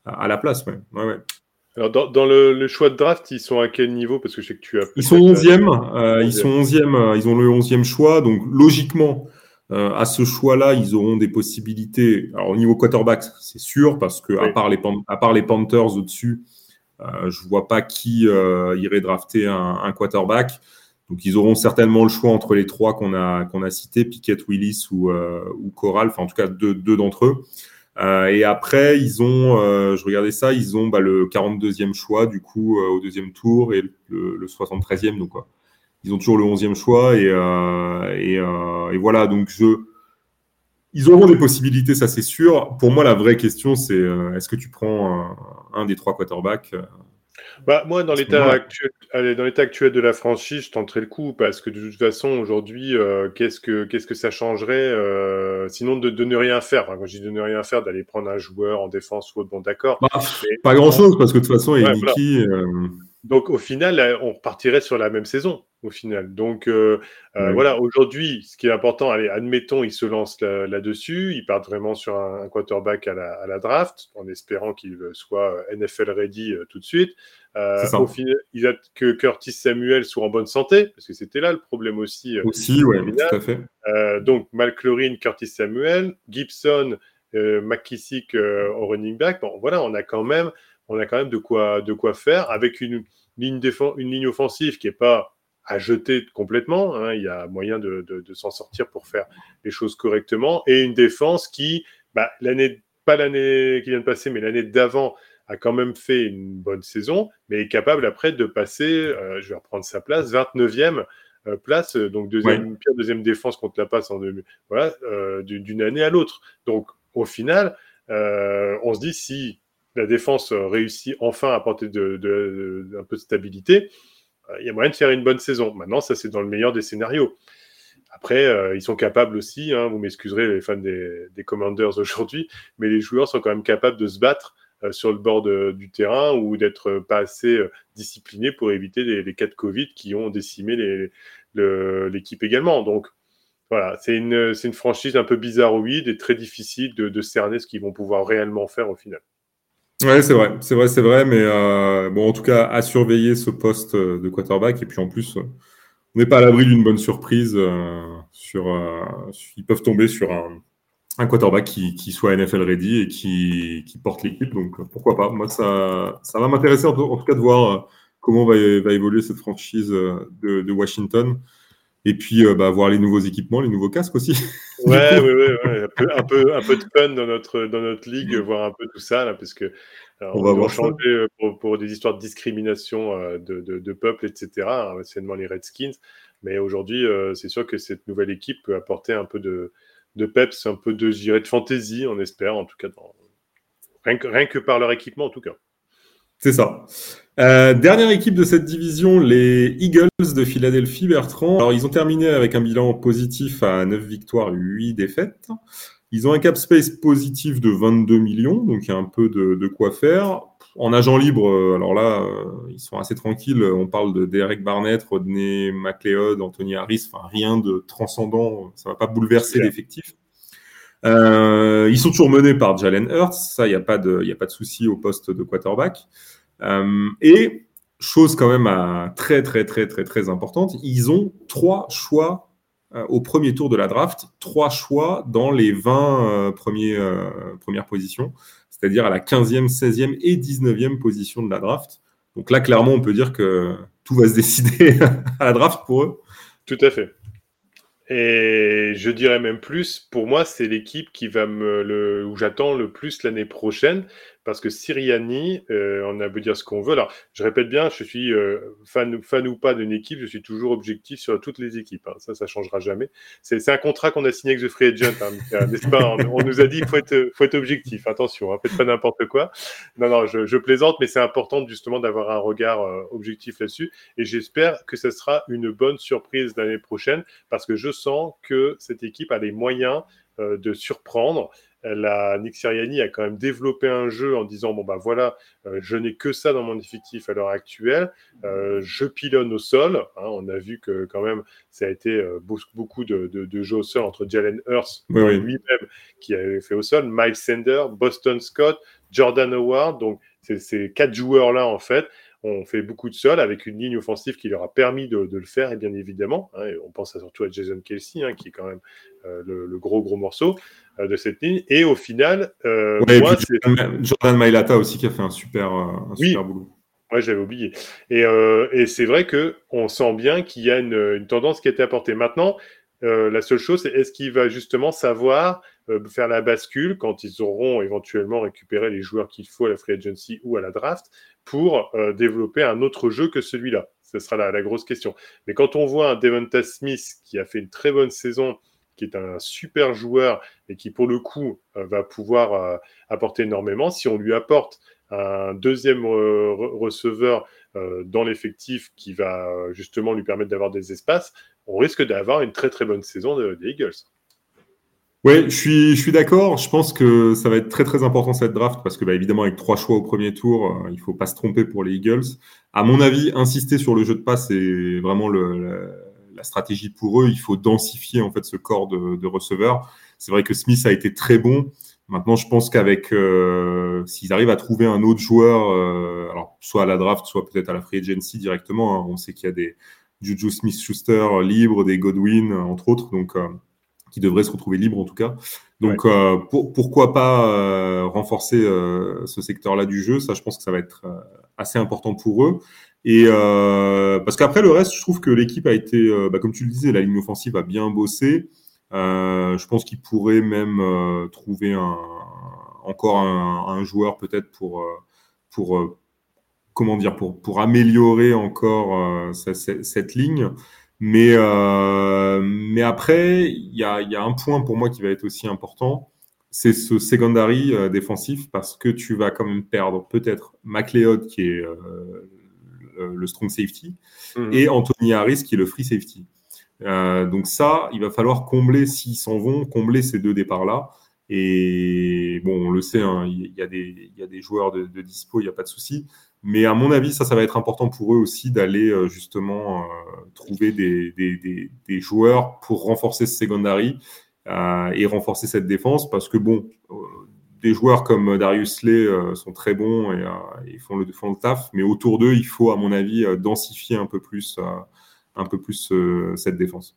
à la place. Ouais. Ouais, ouais. Alors, dans, dans le, le, choix de draft, ils sont à quel niveau? Parce que je sais que tu as. Ils sont 11e. Euh, ils sont 11e. Euh, ils ont le 11e choix. Donc, logiquement, euh, à ce choix-là, ils auront des possibilités. Alors, au niveau quarterback, c'est sûr, parce que, à, part les, à part les Panthers au-dessus, euh, je vois pas qui euh, irait drafter un, un, quarterback. Donc, ils auront certainement le choix entre les trois qu'on a, qu'on a cités, Pickett, Willis ou, euh, ou Corral. Enfin, en tout cas, deux, deux d'entre eux. Euh, et après, ils ont, euh, je regardais ça, ils ont bah, le 42e choix du coup euh, au deuxième tour et le, le 73e. Donc, quoi. ils ont toujours le 11e choix et, et, et, voilà. Donc, je, ils auront des possibilités, ça c'est sûr. Pour moi, la vraie question, c'est est-ce que tu prends un, un des trois quarterbacks bah, moi, dans l'état actuel, dans l'état actuel de la franchise, je tenterai le coup parce que de toute façon, aujourd'hui, euh, qu'est-ce que qu'est-ce que ça changerait euh, sinon de, de, ne rien faire. quand je dis de ne rien faire, d'aller prendre un joueur en défense ou autre, bon, d'accord. Bah, pas grand-chose parce que de toute façon, ouais, euh, Donc au final, on partirait sur la même saison au final. Donc euh, euh, voilà, aujourd'hui, ce qui est important, allez, admettons, ils se lancent là-dessus, ils partent vraiment sur un, quarterback à la, draft, en espérant qu'il soit NFL ready euh, tout de suite. au final, ils attendent que Curtis Samuel soit en bonne santé, parce que c'était là le problème aussi. aussi, oui, tout à fait. donc McLaurin, Curtis Samuel, Gibson, McKissick au running back. Bon, voilà, on a quand même, on a quand même de quoi, de quoi faire avec une ligne, une ligne offensive qui est pas à jeter complètement. Hein. Il y a moyen de, de, s'en sortir pour faire les choses correctement. Et une défense qui, bah, l'année, pas l'année qui vient de passer, mais l'année d'avant, a quand même fait une bonne saison, mais est capable après de passer, euh, je vais reprendre sa place, 29e euh, place, donc deuxième, pire deuxième défense contre la passe en deux, voilà, euh, d'une année à l'autre. Donc au final, on se dit si la défense réussit enfin à apporter un peu de stabilité, euh, il y a moyen de faire une bonne saison. Maintenant, ça, c'est dans le meilleur des scénarios. Après, euh, ils sont capables aussi, hein, vous m'excuserez les fans des, Commanders aujourd'hui, mais les joueurs sont quand même capables de se battre euh, sur le bord du terrain ou d'être pas assez disciplinés pour éviter les, cas de Covid qui ont décimé l'équipe également. Donc, voilà, c'est une, franchise un peu bizarroïde et très difficile de cerner ce qu'ils vont pouvoir réellement faire au final. Ouais, c'est vrai, c'est vrai, c'est vrai, mais euh, bon, en tout cas, à surveiller ce poste euh, de quarterback. Et puis en plus, on n'est pas à l'abri d'une bonne surprise. Euh, sur, ils peuvent tomber sur un, quarterback qui, soit NFL ready et qui, porte l'équipe. Donc pourquoi pas Moi, ça, ça va m'intéresser en, tout cas de voir comment va, évoluer cette franchise de Washington. Et puis, bah, voir les nouveaux équipements, les nouveaux casques aussi. Ouais, ouais, ouais, ouais. Un, peu, un, peu, un, peu, de fun dans notre, dans notre ligue, voir un peu tout ça, là, parce que on, va voir changer euh, pour, pour, des histoires de discrimination euh, de, de, de peuple, etc. Hein, anciennement les Redskins. Mais aujourd'hui, euh, c'est sûr que cette nouvelle équipe peut apporter un peu de, de peps, un peu de, de fantaisie, on espère, en tout cas, dans... rien, que, rien que par leur équipement, en tout cas. C'est ça. Euh, dernière équipe de cette division, les Eagles de Philadelphie, Bertrand. Alors, ils ont terminé avec un bilan positif à 9 victoires, 8 défaites. Ils ont un cap space positif de 22 millions, donc il y a un peu de, quoi faire. En agent libre, euh, alors là, euh, ils sont assez tranquilles. On parle de Derek Barnett, Rodney McLeod, Anthony Harris, enfin rien de transcendant. Ça va pas bouleverser l'effectif. Euh, ils sont toujours menés par Jalen Hurts, ça, il n'y a pas de, a pas de souci au poste de quarterback. Euh, et chose quand même très très très très très importante, ils ont trois choix euh, au premier tour de la draft, trois choix dans les 20 euh, premiers, euh, premières positions, c'est-à-dire à la 15e, 16e et 19e position de la draft. Donc là, clairement, on peut dire que tout va se décider à la draft pour eux. Tout à fait. Et je dirais même plus, pour moi, c'est l'équipe qui va me le, où j'attends le plus l'année prochaine, parce que Siriani, euh, on a beau dire ce qu'on veut. Alors, je répète bien, je suis euh, fan, fan ou pas d'une équipe, je suis toujours objectif sur toutes les équipes. Hein. Ça, ça changera jamais. C'est un contrat qu'on a signé avec The Free Agent, hein, n'est-ce pas? On, nous a dit qu'il faut être, faut être objectif. Attention, hein, faites pas n'importe quoi. Non, non, je, je plaisante, mais c'est important justement d'avoir un regard euh, objectif là-dessus. Et j'espère que ce sera une bonne surprise l'année prochaine, parce que je sens que cette équipe a les moyens euh, de surprendre la Nick a quand même développé un jeu en disant bon bah voilà, euh, je n'ai que ça dans mon effectif à l'heure actuelle, euh, je pilonne au sol. Hein, on a vu que quand même ça a été euh, beaucoup de, de, jeux au sol entre Jalen Hurst lui-même qui avait fait au sol, Miles Sender, Boston Scott, Jordan Howard. Donc ces quatre joueurs là en fait ont fait beaucoup de sol avec une ligne offensive qui leur a permis de, le faire, et bien évidemment, hein, on pense surtout à Jason Kelsey, hein, qui est quand même le, gros gros morceau. Euh, de cette ligne. Et au final, euh, moi, Jordan Mailata aussi qui a fait un super, euh, un oui. super boulot. Ouais, j'avais oublié. Et, et c'est vrai que on sent bien qu'il y a une, une, tendance qui a été apportée. Maintenant, la seule chose, c'est est-ce qu'il va justement savoir faire la bascule quand ils auront éventuellement récupéré les joueurs qu'il faut à la free agency ou à la draft pour développer un autre jeu que celui-là Ce sera la, grosse question. Mais quand on voit un Devonta Smith qui a fait une très bonne saison qui est un super joueur et qui, pour le coup, euh, va pouvoir euh, apporter énormément. Si on lui apporte un deuxième receveur dans l'effectif qui va justement lui permettre d'avoir des espaces, on risque d'avoir une très très bonne saison des Eagles. Oui, je suis, je suis d'accord. Je pense que ça va être très très important cette draft parce que bah, évidemment avec trois choix au premier tour, euh, il faut pas se tromper pour les Eagles. À mon avis, insister sur le jeu de passe c'est vraiment la, stratégie pour eux. Il faut densifier en fait ce corps de, de receveurs. C'est vrai que Smith a été très bon. Maintenant, je pense qu'avec euh, s'ils arrivent à trouver un autre joueur, euh, alors soit à la draft, soit peut-être à la free agency directement. Hein. on sait qu'il y a des Juju Smith-Schuster libres, des Godwin entre autres. Donc euh, qui devrait se retrouver libre en tout cas. Donc euh, pourquoi pas euh, renforcer euh, ce secteur-là du jeu? Ça, je pense que ça va être assez important pour eux. Et parce qu'après le reste, je trouve que l'équipe a été, bah, comme tu le disais, la ligne offensive a bien bossé. je pense qu'ils pourraient même trouver un, encore un, joueur peut-être pour pour comment dire pour pour améliorer encore cette, cette, ligne. Mais, euh, mais après, il y a, y a, un point pour moi qui va être aussi important, c'est ce secondary euh, défensif parce que tu vas quand même perdre peut-être McLeod qui est euh, le strong safety mhm. et Anthony Harris qui est le free safety. Donc ça, il va falloir combler s'ils s'en vont, combler ces deux départs-là. Et bon, on le sait, hein, il y, a des, y a des joueurs de, de dispo, il n'y a pas de souci. Mais à mon avis, ça, ça va être important pour eux aussi d'aller euh, justement euh, trouver des, des, des, joueurs pour renforcer ce secondary euh, et renforcer cette défense. Parce que bon, des joueurs comme Darius Lay sont très bons et, ils font le, font le taf, mais autour d'eux, il faut, à mon avis, densifier un peu plus, un peu plus cette défense.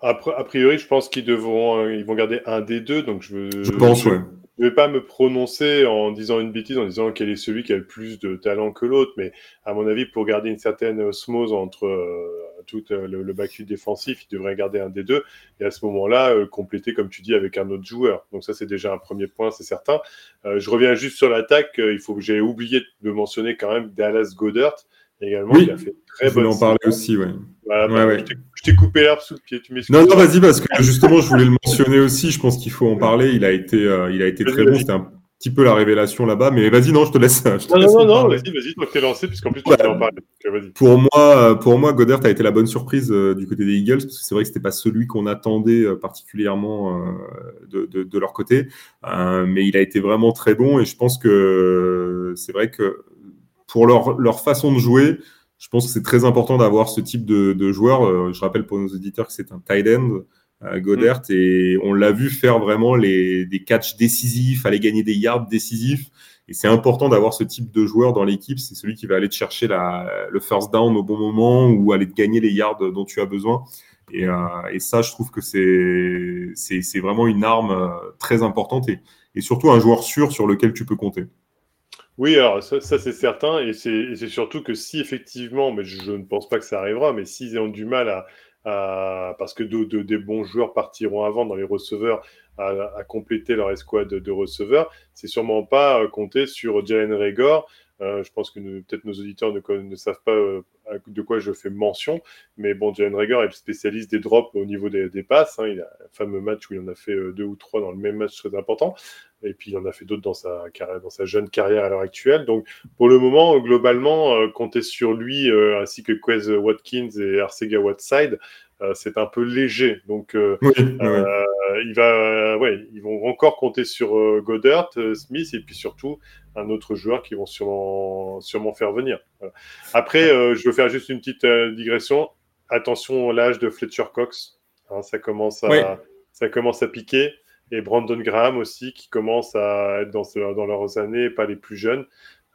A priori, je pense qu'ils devront, ils vont garder un des deux, donc je, je pense, ouais je vais pas me prononcer en disant une bêtise, en disant quel est celui qui a le plus de talent que l'autre, mais à mon avis, pour garder une certaine osmose entre euh, tout euh, le, le backfield défensif, il devrait garder un des deux, et à ce moment-là, euh, compléter, comme tu dis, avec un autre joueur. Donc ça, c'est déjà un premier point, c'est certain. je reviens juste sur l'attaque. il faut que j'ai oublié de mentionner quand même Dallas Goddard, également, oui, qui a fait très bonne en parler aussi, ouais. Voilà, bah, ouais, Je t'ai coupé l'herbe sous le pied, tu m'excuses. Non, non, vas-y, parce que justement, je voulais le mentionner aussi. Je pense qu'il faut en parler. Il a été, euh, il a été très bon. C'était un petit peu la révélation là-bas, mais vas-y, non, je te laisse. Je te non, laisse non, non, vas-y, vas-y, toi t'es lancé, puisqu'en plus tu vas en parler. pour moi, euh, pour moi, Goddard a été la bonne surprise euh, du côté des Eagles, parce que c'est vrai que c'était pas celui qu'on attendait particulièrement de, de, de, leur côté, mais il a été vraiment très bon, et je pense que c'est vrai que pour leur, leur façon de jouer, je pense que c'est très important d'avoir ce type de, de joueur. Euh, je rappelle pour nos auditeurs que c'est un tight end, euh, Godert, mm. et on l'a vu faire vraiment les, des catchs décisifs, aller gagner des yards décisifs. Et c'est important d'avoir ce type de joueur dans l'équipe. C'est celui qui va aller te chercher la, le first down au bon moment ou aller te gagner les yards dont tu as besoin. Et, euh, et ça, je trouve que c'est, vraiment une arme euh, très importante et, et surtout un joueur sûr sur lequel tu peux compter. Oui, alors ça, c'est certain, et c'est surtout que si effectivement, mais je, ne pense pas que ça arrivera, mais s'ils ont du mal à, parce que des bons joueurs partiront avant dans les receveurs à, compléter leur escouade de, receveurs, c'est sûrement pas euh, compter sur Jalen Regor. Euh, je pense que peut-être nos auditeurs ne, savent pas euh, de quoi je fais mention, mais bon, Jalen Rager est le spécialiste des drops au niveau des, passes. Hein. il a un fameux match où il en a fait deux ou trois dans le même match très important et puis il en a fait d'autres dans sa jeune carrière à l'heure actuelle. Donc pour le moment, globalement, euh, compter sur lui euh, ainsi que Quez Watkins et Arcega Whiteside, euh, c'est un peu léger. Donc il va, ouais, ils vont encore compter sur Goddard, Smith et puis surtout un autre joueur qui vont sûrement, sûrement faire venir. Après, je veux faire juste une petite digression. Attention à l'âge de Fletcher Cox. Hein, ça commence à, ça commence à piquer et Brandon Graham aussi, qui commence à être dans, dans leurs années, pas les plus jeunes,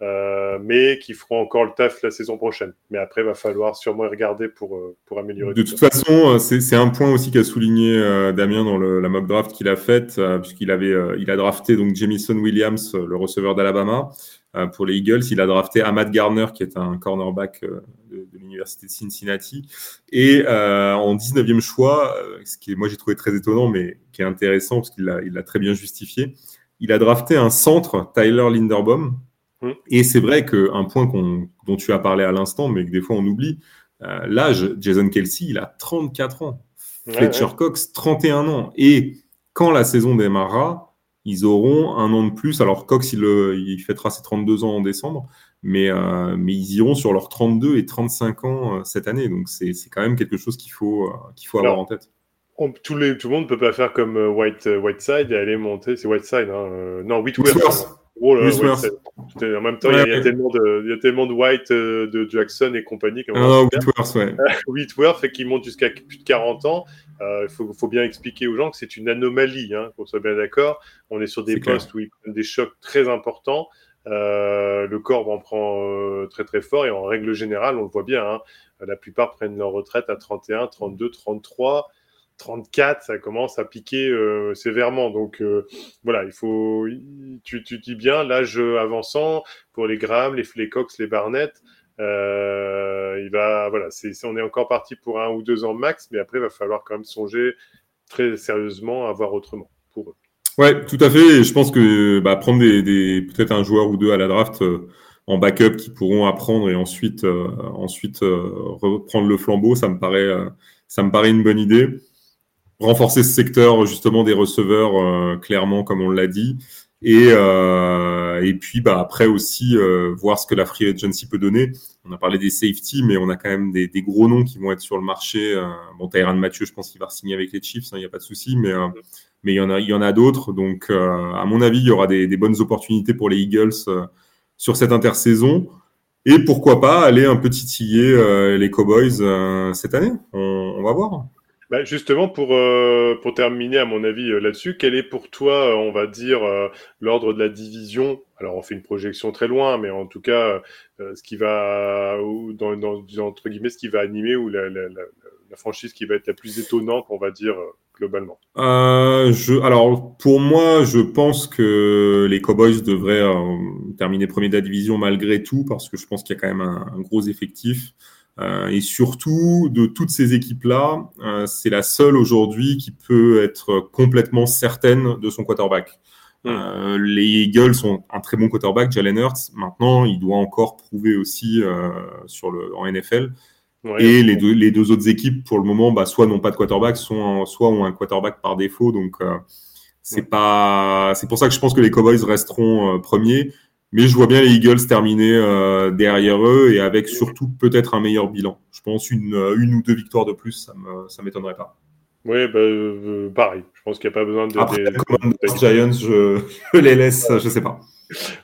euh, mais qui feront encore le taf la saison prochaine. Mais après, il va falloir sûrement y regarder pour, euh, pour améliorer. De toute façon, euh, c'est un point aussi qu'a souligné Damien dans le, la mock draft qu'il a faite, puisqu'il avait, il a drafté donc Jamison Williams, le receveur d'Alabama, pour les Eagles. Il a drafté Ahmad Garner, qui est un cornerback de, de l'université de Cincinnati. Et en 19e choix, ce qui moi j'ai trouvé très étonnant, mais qui est intéressant parce qu'il l'a il très bien justifié, il a drafté un centre, Tyler Linderbaum. Et c'est vrai qu'un point dont tu as parlé à l'instant, mais que des fois on oublie, euh, l'âge, Jason Kelsey, il a 34 ans. Fletcher Cox, 31 ans. Et quand la saison démarrera, ils auront un an de plus. Alors Cox, il, il fêtera ses 32 ans en décembre, mais, mais ils iront sur leurs 32 et 35 ans cette année. Donc c'est quand même quelque chose qu'il faut, qu'il faut avoir en tête. tout, les, tout le monde ne peut pas faire comme White, Whiteside et aller monter. C'est Whiteside, hein, non, Whitworth. Oh là, en même temps, il, y a, tellement de, il y a tellement de White, euh, de Jackson et compagnie. Comme ah, Whitworth, ouais. Whitworth, fait qu'il monte jusqu'à plus de 40 ans. Euh, il faut, faut, bien expliquer aux gens que c'est une anomalie, hein, qu'on soit bien d'accord. On est sur des postes où ils prennent des chocs très importants. Euh, le corps en prend euh, très très fort et en règle générale, on le voit bien, hein, la plupart prennent leur retraite à 31, 32, 33. 34, ça commence à piquer euh, sévèrement. Donc euh, voilà, il faut, tu, tu dis bien, l'âge avançant pour les Graham, les, les Cox, les Barnett, euh, il va, voilà, on est encore parti pour un ou deux ans max, mais après il va falloir quand même songer très sérieusement à voir autrement pour eux. Ouais, tout à fait. Je pense que bah, prendre peut-être un joueur ou deux à la draft en backup qui pourront apprendre et ensuite ensuite reprendre le flambeau, ça me paraît ça me paraît une bonne idée renforcer ce secteur justement des receveurs euh, clairement comme on l'a dit. Et euh, et puis bah après aussi euh, voir ce que la free agency peut donner. On a parlé des safety mais on a quand même des, gros noms qui vont être sur le marché euh, bon Tyrann Mathieu je pense qu'il va signer avec les Chiefs il hein, n'y a pas de souci mais mais il y en a y en a d'autres. Donc à mon avis il y aura des, bonnes opportunités pour les Eagles sur cette intersaison. Et pourquoi pas aller un peu titiller les Cowboys cette année. On va voir bah justement, pour, euh, pour terminer, à mon avis, euh, là-dessus, quel est pour toi, euh, on va dire, l'ordre de la division? Alors, on fait une projection très loin, mais en tout cas, ce qui va, ou dans, dans, entre guillemets, ce qui va animer ou la, la, la, franchise qui va être la plus étonnante, on va dire, globalement je, Alors, pour moi, je pense que les Cowboys devraient terminer premier de la division malgré tout, parce que je pense qu'il y a quand même un gros effectif. Euh, et surtout, de toutes ces équipes-là, euh, c'est la seule aujourd'hui qui peut être complètement certaine de son quarterback. Hmm. Euh, les Eagles sont un très bon quarterback, Jalen Hurts. Maintenant, il doit encore prouver aussi euh, sur le, en NFL. et les deux, les deux autres équipes, pour le moment, bah, soit n'ont pas de quarterback, soit, soit ont un quarterback par défaut. Donc, euh, c'est pas, c'est pour ça que je pense que les Cowboys resteront premiers. Mais je vois bien les Eagles terminer euh, derrière eux et avec surtout peut-être un meilleur bilan. Je pense une, euh, une ou deux victoires de plus, ça ne ça m'étonnerait pas. Oui, bah, euh, pareil. Je pense qu'il n'y a pas besoin de. Après, des... les Giants, je, je, les laisse, je sais pas.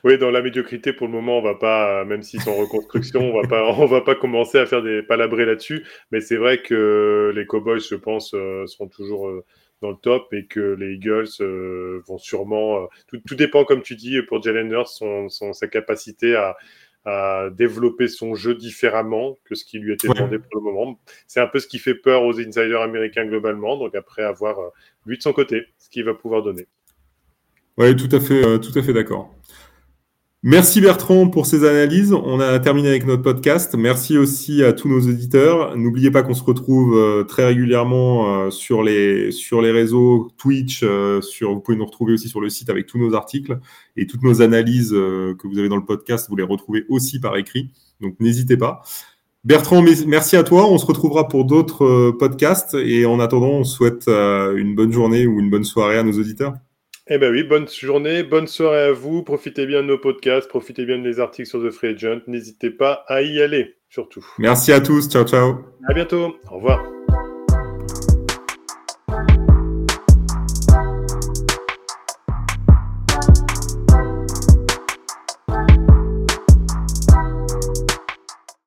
Oui, dans la médiocrité, pour le moment, on va pas, même s'ils sont en reconstruction, on va pas, on va pas commencer à faire des palabrer là-dessus. Mais c'est vrai que les Cowboys, je pense, seront toujours dans le top et que les Eagles euh, vont sûrement. Euh, tout, tout, dépend, comme tu dis, pour Jalen Hurts, son, son, sa capacité à, à, développer son jeu différemment que ce qui lui était demandé pour le moment. C'est un peu ce qui fait peur aux insiders américains globalement. Donc après, avoir euh, lui de son côté, ce qu'il va pouvoir donner. Oui, tout à fait, tout à fait d'accord. Merci Bertrand pour ces analyses. On a terminé avec notre podcast. Merci aussi à tous nos auditeurs. N'oubliez pas qu'on se retrouve euh, très régulièrement euh, sur les sur les réseaux Twitch. Euh, sur, vous pouvez nous retrouver aussi sur le site avec tous nos articles et toutes nos analyses que vous avez dans le podcast. Vous les retrouvez aussi par écrit. Donc n'hésitez pas. Bertrand, merci à toi. On se retrouvera pour d'autres podcasts et en attendant, on souhaite une bonne journée ou une bonne soirée à nos auditeurs. Eh ben oui, bonne journée, bonne soirée à vous. Profitez bien de nos podcasts, profitez bien des articles sur The Free Agent. N'hésitez pas à y aller, surtout. Merci à tous. Ciao, ciao. À bientôt. Au revoir.